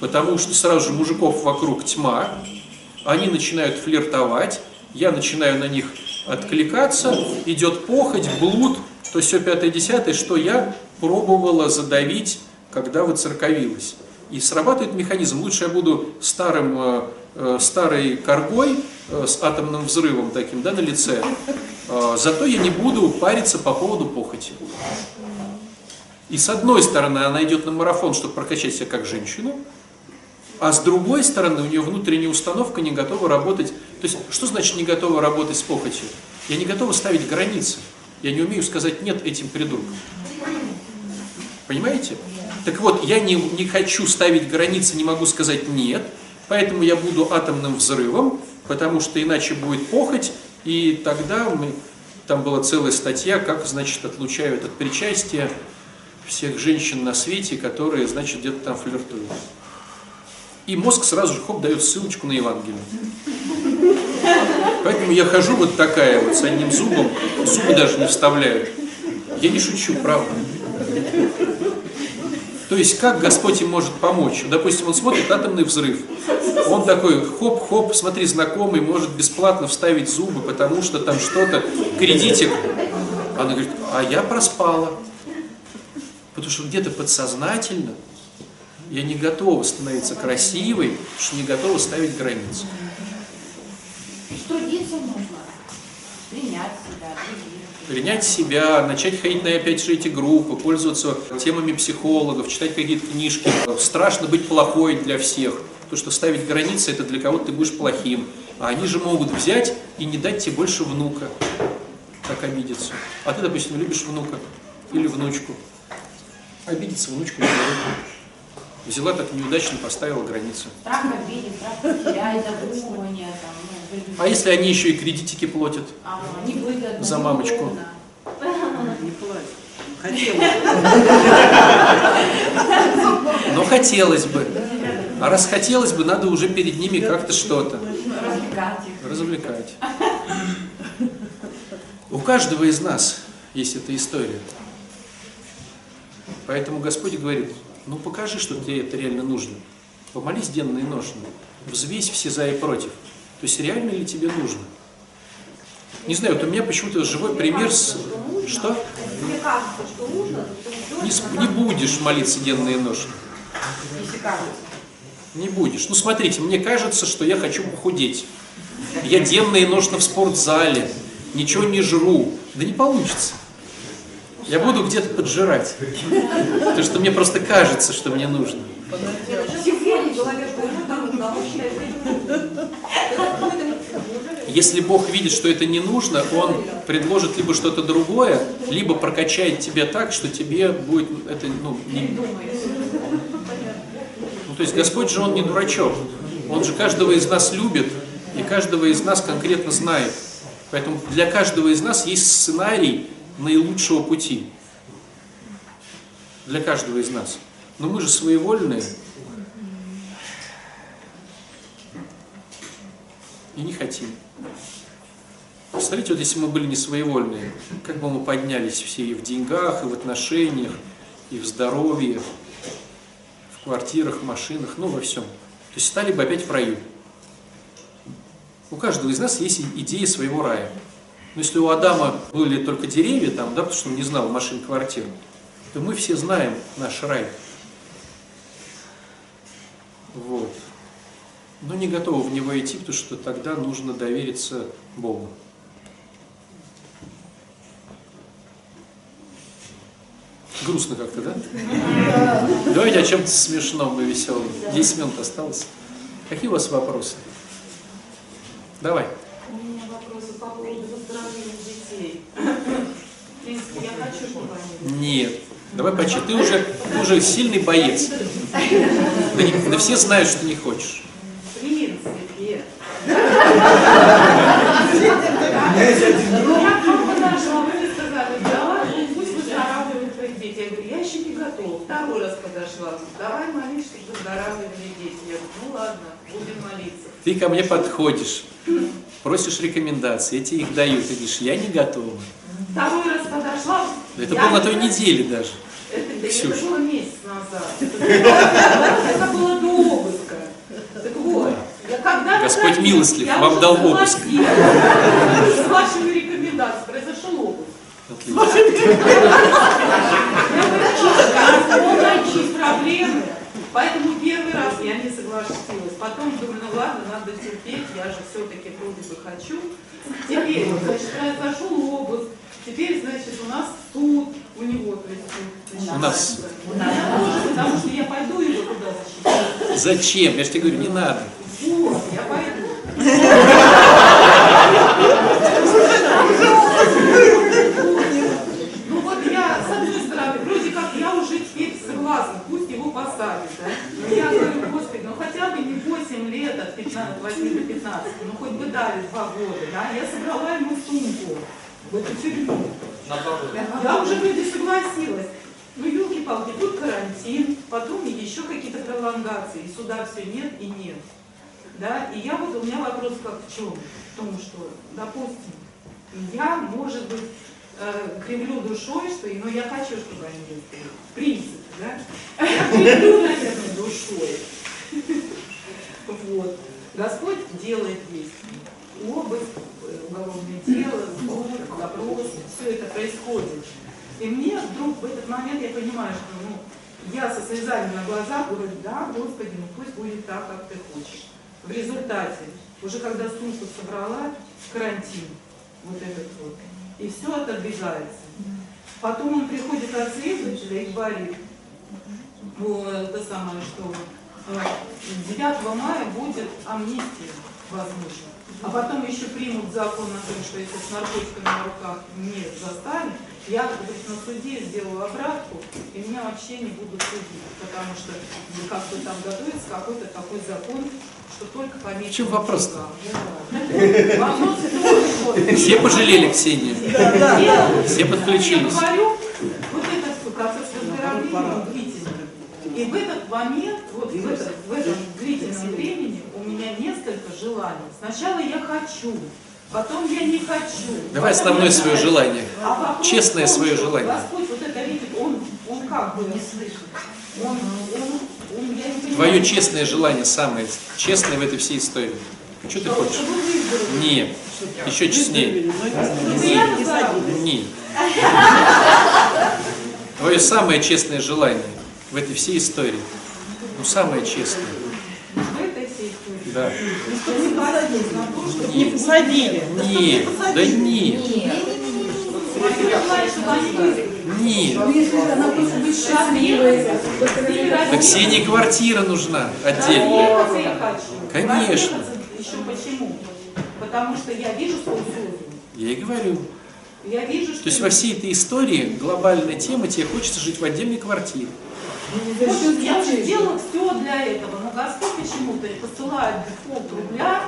Потому что сразу же мужиков вокруг тьма, они начинают флиртовать, я начинаю на них откликаться, идет похоть, блуд, то все пятое, десятое, что я пробовала задавить, когда выцерковилась. И срабатывает механизм. Лучше я буду старым, э, э, старой коргой э, с атомным взрывом таким да, на лице, э, зато я не буду париться по поводу похоти. И с одной стороны, она идет на марафон, чтобы прокачать себя как женщину, а с другой стороны, у нее внутренняя установка не готова работать. То есть, что значит не готова работать с похотью? Я не готова ставить границы. Я не умею сказать нет этим придуркам. Понимаете? Так вот, я не, не хочу ставить границы, не могу сказать нет, поэтому я буду атомным взрывом, потому что иначе будет похоть, и тогда мы, там была целая статья, как, значит, отлучают от причастия всех женщин на свете, которые, значит, где-то там флиртуют. И мозг сразу же, хоп, дает ссылочку на Евангелие. Поэтому я хожу вот такая вот с одним зубом, зубы даже не вставляют. Я не шучу, правда. То есть, как Господь им может помочь? Допустим, он смотрит атомный взрыв. Он такой, хоп-хоп, смотри, знакомый, может бесплатно вставить зубы, потому что там что-то, кредитик. Она говорит, а я проспала. Потому что где-то подсознательно я не готова становиться красивой, потому что не готова ставить границы. Трудиться нужно, принять себя. Принять себя, начать ходить на опять же эти группы, пользоваться темами психологов, читать какие-то книжки. Страшно быть плохой для всех, потому что ставить границы это для кого-то ты будешь плохим. А они же могут взять и не дать тебе больше внука, так обидеться. А ты, допустим, любишь внука или внучку. Обидеться внучку не дают. Взяла так неудачно, поставила границы. Страх обидеть, страх потерять, там, А если они еще и кредитики платят? Невыгодно, За мамочку. Не плачь. Хотела. Но хотелось бы. А раз хотелось бы, надо уже перед ними как-то что-то Развлекать их. развлекать. У каждого из нас есть эта история. Поэтому Господь говорит, ну покажи, что тебе это реально нужно. Помолись денно и ношно. Взвесь все за и против. То есть реально ли тебе нужно? Не знаю, вот у меня почему-то живой пример с... Что? Мне кажется, что нужно, то Не, не будешь молиться денно и ношно. Если кажется. Не будешь. Ну, смотрите, мне кажется, что я хочу похудеть. Я денно и ношно в спортзале, ничего не жру. Да не получится. Я буду где-то поджирать. Потому что мне просто кажется, что мне нужно. Сегодня в голове, что ему нужно, а он считает, что это нужно. Это какой-то, неужели Если Бог видит, что это не нужно, Он предложит либо что-то другое, либо прокачает тебя так, что тебе будет это, ну, не- Ну, то есть Господь же Он не дурачок. Он же каждого из нас любит и каждого из нас конкретно знает. Поэтому для каждого из нас есть сценарий наилучшего пути. Для каждого из нас. Но мы же своевольные. И не хотим. Представляете, вот если мы были не своевольные, как бы мы поднялись все и в деньгах, и в отношениях, и в здоровье, в квартирах, машинах, ну во всем. То есть стали бы опять в раю. У каждого из нас есть идея своего рая. Но если у Адама были только деревья там, да, потому что он не знал машин квартир, то мы все знаем наш рай. Вот. Но не готовы в него идти, потому что тогда нужно довериться Богу. Грустно как-то, да? Давайте о чем-то смешном и веселом. 10 минут осталось. Какие у вас вопросы? Давай. У меня вопросы по поводу выздоровления детей. Я хочу, чтобы они... Нет. Давай почти. Ты уже, ты уже сильный боец. Да, не- да все знают, что не хочешь. В принципе. У меня есть один друг. Я к вам подошла, вы мне сказали, давай, ну, пусть выздоравливают твои дети. Я говорю, я еще не готова. Второй раз подошла, давай молись, чтобы выздоравливали дети. Я говорю, ну ладно, будем молиться. Ты ко мне подходишь, просишь рекомендации, я тебе их даю. Ты говоришь, я не готова. Второй раз подошла. Это было на той не- неделе даже. Это, да, Ксюш. это было месяц назад. Это было- до обыска. Так вот, когда Господь милостлив, вам дал обыск. согласилась С вашими рекомендациями произошел обыск. Врачи проблемы. Поэтому первый раз я не согласилась. Потом думаю, ну ладно, надо терпеть, я же все-таки вроде бы хочу. Теперь, значит, произошел обыск. Теперь, значит, у нас суд у него, то есть значит, У нас. У меня тоже, потому что я пойду его туда защищать. Зачем? Я же тебе говорю, не надо. Вот, я пойду. Ну вот я, с одной стороны, вроде как я уже теперь согласна, пусть его посадят, да? Я говорю, господи, ну хотя бы не 8 лет от 15, 8 до 15, ну хоть бы дали 2 года, да? Я собрала ему сумку в эту тюрьму. Я уже вроде согласилась. Ну, елки-палки, тут карантин, потом еще какие-то пролонгации, и сюда все нет и нет. Да, и я вот, у меня вопрос как в чем? В том, что, допустим, я, может быть, э, кривлю душой, что, но я хочу, чтобы они ездили. В принципе, да? Я кривлю, наверное, душой. Вот. Господь делает действия. Обыск, уголовное дело, суд, допрос, все это происходит. И мне вдруг в этот момент я понимаю, что ну, я со слезами на глазах говорю, да, Господи, ну пусть будет так, как ты хочешь. В результате, уже когда сумку собрала, карантин, вот этот вот, и все отодвигается. Потом он приходит от следователя и говорит, вот это самое, что э, 9 мая будет амнистия, возможно. А потом еще примут закон о том, что если с наркотиками на руках не заставят, я говорит, на суде сделаю обратку, и меня вообще не будут судить, потому что ну, как бы там готовится какой-то такой закон, что только по В чем вопрос-то? Все пожалели Ксению. Все подключились. Я говорю, вот этот выздоровления он длительный. И в этот момент, вот в, этот, в этом длительном времени у меня несколько желаний. Сначала я хочу, потом я не хочу. Давай основное свое желание. А Честное том, свое что желание. Господь вот это видит, он, он как бы не слышит. Он, он, он, я не понимаю, Твое честное желание самое честное в этой всей истории. Что ты хочешь? чтобы. Нет. Еще честнее. Нет. Твое самое честное желание в этой всей истории. Ну, самое честное. В этой всей истории. Да. Не посадили. Нет. Да нет. Нет. Да Ксении квартира нужна хочу. Конечно. Еще почему? Потому что я вижу свою. Я и говорю. Я вижу, что... То есть во всей этой истории глобальная тема, тебе хочется жить в отдельной квартире. Вот я уже делала все для этого, но Господь почему-то посылает дефолт рубля,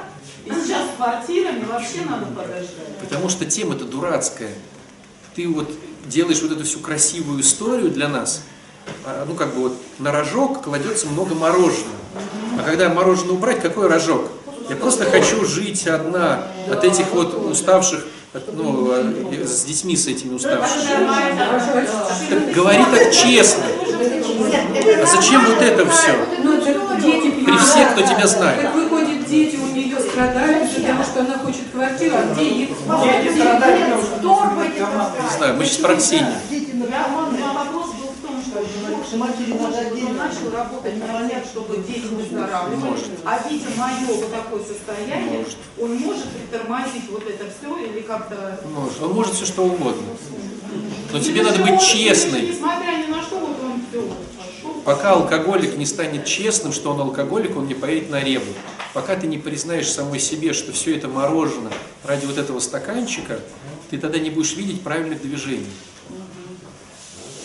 и сейчас с квартирами вообще надо подождать. Потому что тема-то дурацкая. Ты вот делаешь вот эту всю красивую историю для нас, а, ну как бы вот на рожок кладется много мороженого. А когда мороженое убрать, какой рожок? Я просто хочу жить одна от этих вот уставших, ну, а, с детьми с этими уставшими. Говори так честно. А зачем вот это все? При всех, кто тебя знает. Так выходят дети у нее страдают того, что она хочет квартиру, а где их? Дети страдают, потому Не знаю, мы сейчас про Ксению. На вопрос был в том, что матери может, начал работать над тем, чтобы дети выздоравливали, а видя мое вот такое состояние, он может притормозить вот это все или как-то... Может. Он может все что угодно. Но тебе надо быть честной. Несмотря ни на что, вот он. Пока алкоголик не станет честным, что он алкоголик, он не поедет на ребу. Пока ты не признаешь самой себе, что все это мороженое ради вот этого стаканчика, ты тогда не будешь видеть правильных движений.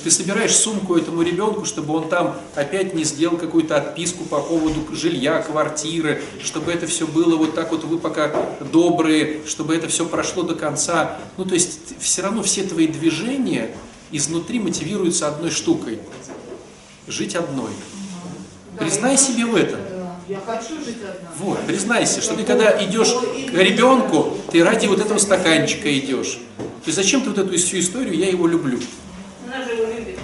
Ты собираешь сумку этому ребенку, чтобы он там опять не сделал какую-то отписку по поводу жилья, квартиры, чтобы это все было вот так вот, вы пока добрые, чтобы это все прошло до конца. Ну, то есть все равно все твои движения изнутри мотивируются одной штукой – жить одной. Признай себе в этом. Я хочу жить одна. Вот, признайся, что ты когда идешь к ребенку, ты ради вот этого стаканчика идешь. То есть зачем ты вот эту всю историю, я его люблю. Она же его любит.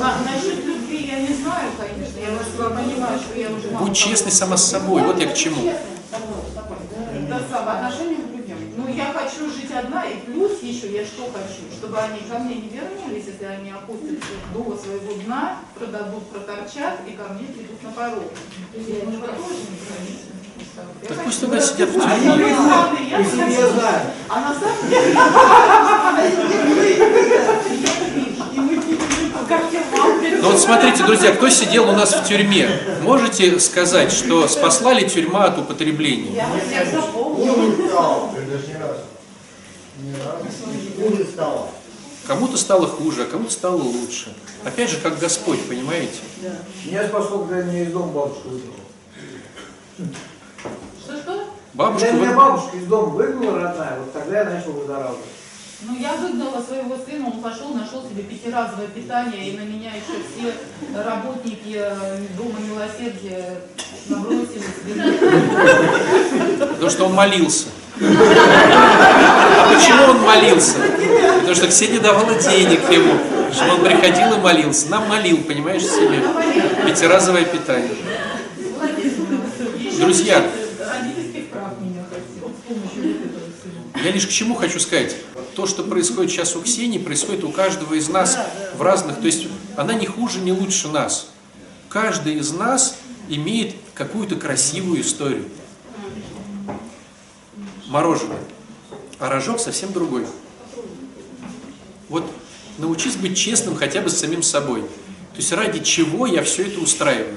На- Насчет любви я не знаю, конечно. Я вас понимаю, что я уже Будь честной сама с собой, вот я к чему. Да, сам, отношения к любви. Ну, я хочу жить одна, и плюс еще я что хочу, чтобы они ко мне не вернулись, если они опустятся до своего дна, продадут, проторчат, и ко мне придут на порог. Я этого тоже не хочу. Я Так пусть тогда сидят в А тюрьме. с другой стороны, я По себе хочу- я знаю. А на самом деле... Как я вам Ну вот смотрите, друзья, кто сидел у нас в тюрьме? Можете сказать, что спасла ли тюрьма от употребления? Я вот всех запомнила. Хуже стало. Кому-то стало хуже, а кому-то стало лучше. Опять же, как Господь, понимаете? Меня спасло, когда меня из дома бабушка выгнала. Что-что? Бабушка, Когда меня бабушка из дома выгнала, родная, вот тогда я начал выздоравливать. Ну, я выгнала своего сына, он пошел, нашел себе пятиразовое питание, и на меня еще все работники э, Дома Милосердия набросились. потому что он молился. Почему он молился? Потому что Ксения давала денег ему, чтобы он приходил и молился. Нам молил, понимаешь, себе. Пятиразовое питание. Друзья. Я лишь к чему хочу сказать. То, что происходит сейчас у Ксении, происходит у каждого из нас в разных... То есть она не хуже, не лучше нас. Каждый из нас имеет какую-то красивую историю. Мороженое. А рожок совсем другой. Вот научись быть честным хотя бы с самим собой. То есть ради чего я все это устраиваю.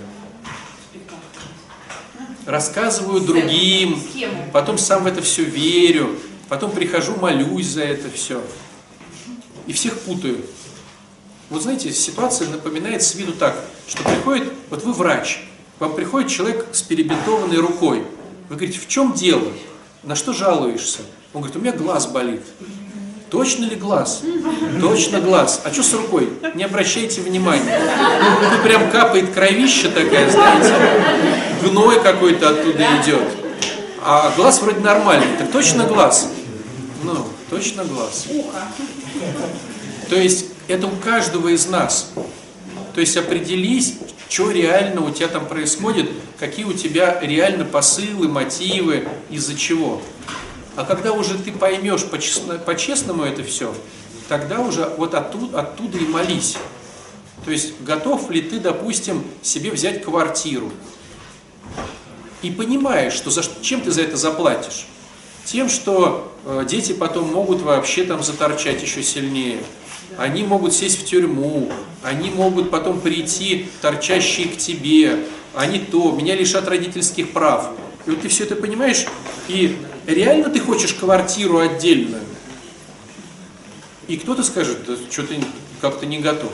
Рассказываю другим, потом сам в это все верю, потом прихожу, молюсь за это все. И всех путаю. Вот знаете, ситуация напоминает с виду так, что приходит, вот вы врач, вам приходит человек с перебинтованной рукой. Вы говорите, в чем дело? На что жалуешься? Он говорит, у меня глаз болит. Точно ли глаз? Точно глаз. А что с рукой? Не обращайте внимания. Тут прям капает кровища такая, знаете, гной какой-то оттуда идет. А глаз вроде нормальный. Так точно глаз? Ну, точно глаз. То есть это у каждого из нас. То есть определись, что реально у тебя там происходит, какие у тебя реально посылы, мотивы, из-за чего. А когда уже ты поймешь по-честно- по-честному это все, тогда уже вот оттуда, оттуда и молись. То есть готов ли ты, допустим, себе взять квартиру? И понимаешь, что за, чем ты за это заплатишь? Тем, что э, дети потом могут вообще там заторчать еще сильнее. Они могут сесть в тюрьму, они могут потом прийти, торчащие к тебе, они то, меня лишат родительских прав. И вот ты все это понимаешь, и реально ты хочешь квартиру отдельную? И кто-то скажет, да что ты как-то не готов.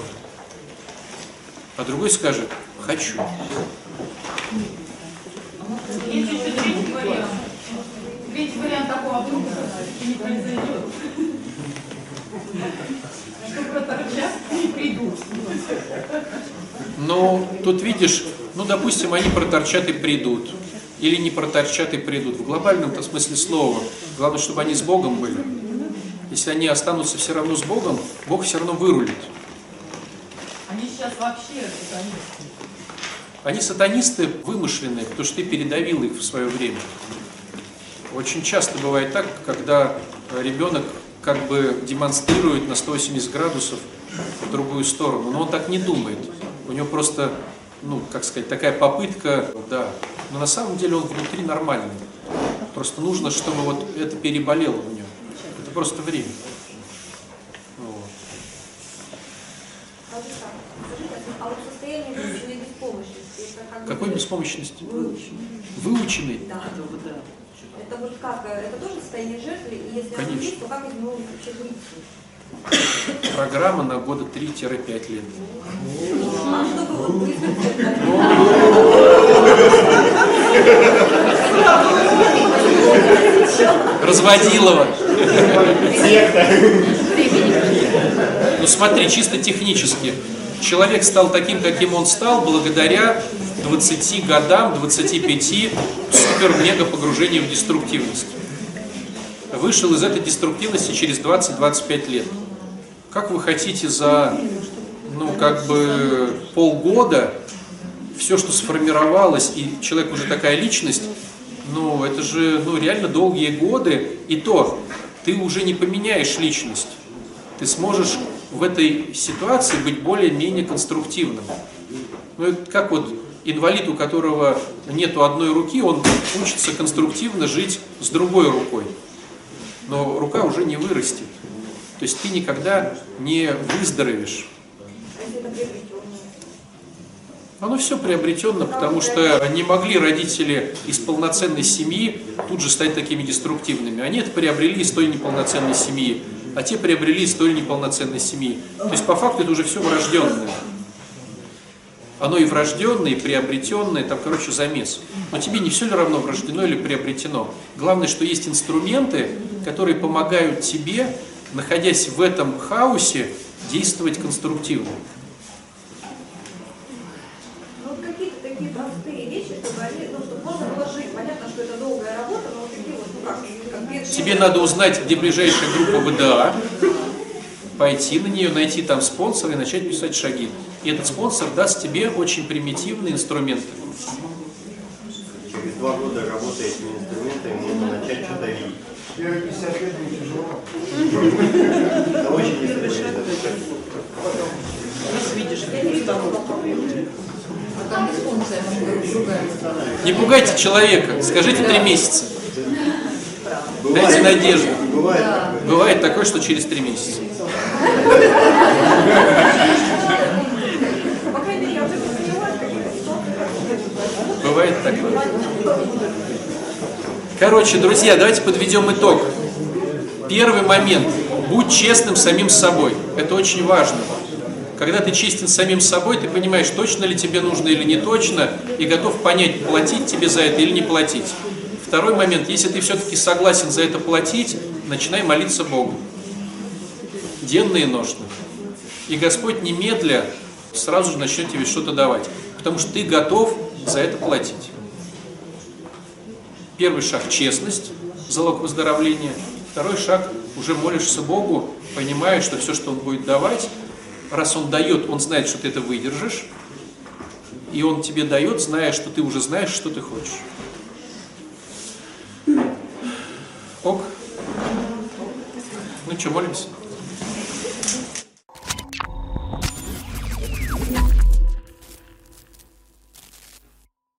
А другой скажет, хочу. Есть еще третий вариант. Третий вариант такого вдруг не произойдет. Что проторчат, придут. Но тут видишь, ну, допустим, они проторчат и придут. Или не проторчат и придут. В глобальном-то смысле слова. Главное, чтобы они с Богом были. Если они останутся все равно с Богом, Бог все равно вырулит. Они сейчас вообще, они Они сатанисты вымышленные, потому что ты передавил их в свое время. Очень часто бывает так, когда ребенок как бы демонстрирует на 180 градусов в другую сторону, но он так не думает. У него просто, ну, как сказать, такая попытка, да. Но на самом деле он внутри нормальный. Просто нужно, чтобы вот это переболело у него. Это просто время. Вот. Скажите, а вот состояние выученной беспомощности. Какой беспомощности? Выученной. Выученный? Да. Это вот как, это тоже состояние жертвы, и если оно Конечно. есть, то как из него вообще выйти? Программа на года 3-5 лет. А чтобы вот Разводилова. Ну смотри, чисто технически. Человек стал таким, каким он стал, благодаря 20 годам, 25 супер-мега погружения в деструктивность. Вышел из этой деструктивности через 20-25 лет. Как вы хотите за, ну, как бы полгода все, что сформировалось, и человек уже такая личность, ну, это же, ну, реально долгие годы, и то ты уже не поменяешь личность. Ты сможешь в этой ситуации быть более-менее конструктивным. Ну, это как вот инвалид, у которого нету одной руки, он учится конструктивно жить с другой рукой. Но рука уже не вырастет. То есть ты никогда не выздоровеешь. А? Оно все приобретенно, потому что не могли родители из полноценной семьи тут же стать такими деструктивными. Они это приобрели из той неполноценной семьи, а те приобрели из той неполноценной семьи. То есть по факту это уже все врожденное. Оно и врожденное, и приобретенное, там, короче, замес. Но тебе не все ли равно, врождено или приобретено? Главное, что есть инструменты, которые помогают тебе, находясь в этом хаосе, действовать конструктивно. Ну, вот какие-то такие простые вещи, чтобы они, ну, чтобы можно было жить. Понятно, что это долгая работа, но вот такие вот, ну как, как первые- Тебе надо узнать, где ближайшая группа ВДА, пойти на нее, найти там спонсора и начать писать шаги. И этот спонсор даст тебе очень примитивные инструменты. Через два года работая этими инструментами можно начать что-то видеть. Первые 50 лет будет тяжело. Очень. А может быть, другая. Не пугайте человека, скажите три месяца. Дайте надежду. Бывает Бывает такое, что через три месяца. Бывает такое. Короче, друзья, давайте подведем итог. Первый момент. Будь честным самим собой. Это очень важно. Когда ты честен самим собой, ты понимаешь, точно ли тебе нужно или не точно, и готов понять, платить тебе за это или не платить. Второй момент. Если ты все-таки согласен за это платить, начинай молиться Богу. Денно и ношно. И Господь немедля сразу же начнет тебе что-то давать. Потому что ты готов за это платить. Первый шаг – честность, залог выздоровления. Второй шаг – уже молишься Богу, понимая, что все, что Он будет давать, раз Он дает, Он знает, что ты это выдержишь, и Он тебе дает, зная, что ты уже знаешь, что ты хочешь. Ок? Ну что, молимся?